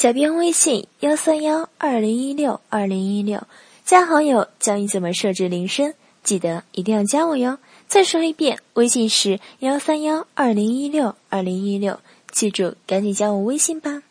小编微信幺三幺二零一六二零一六加好友教你怎么设置铃声记得一定要加我哟再说一遍微信是幺三幺二零一六二零一六记住赶紧加我微信吧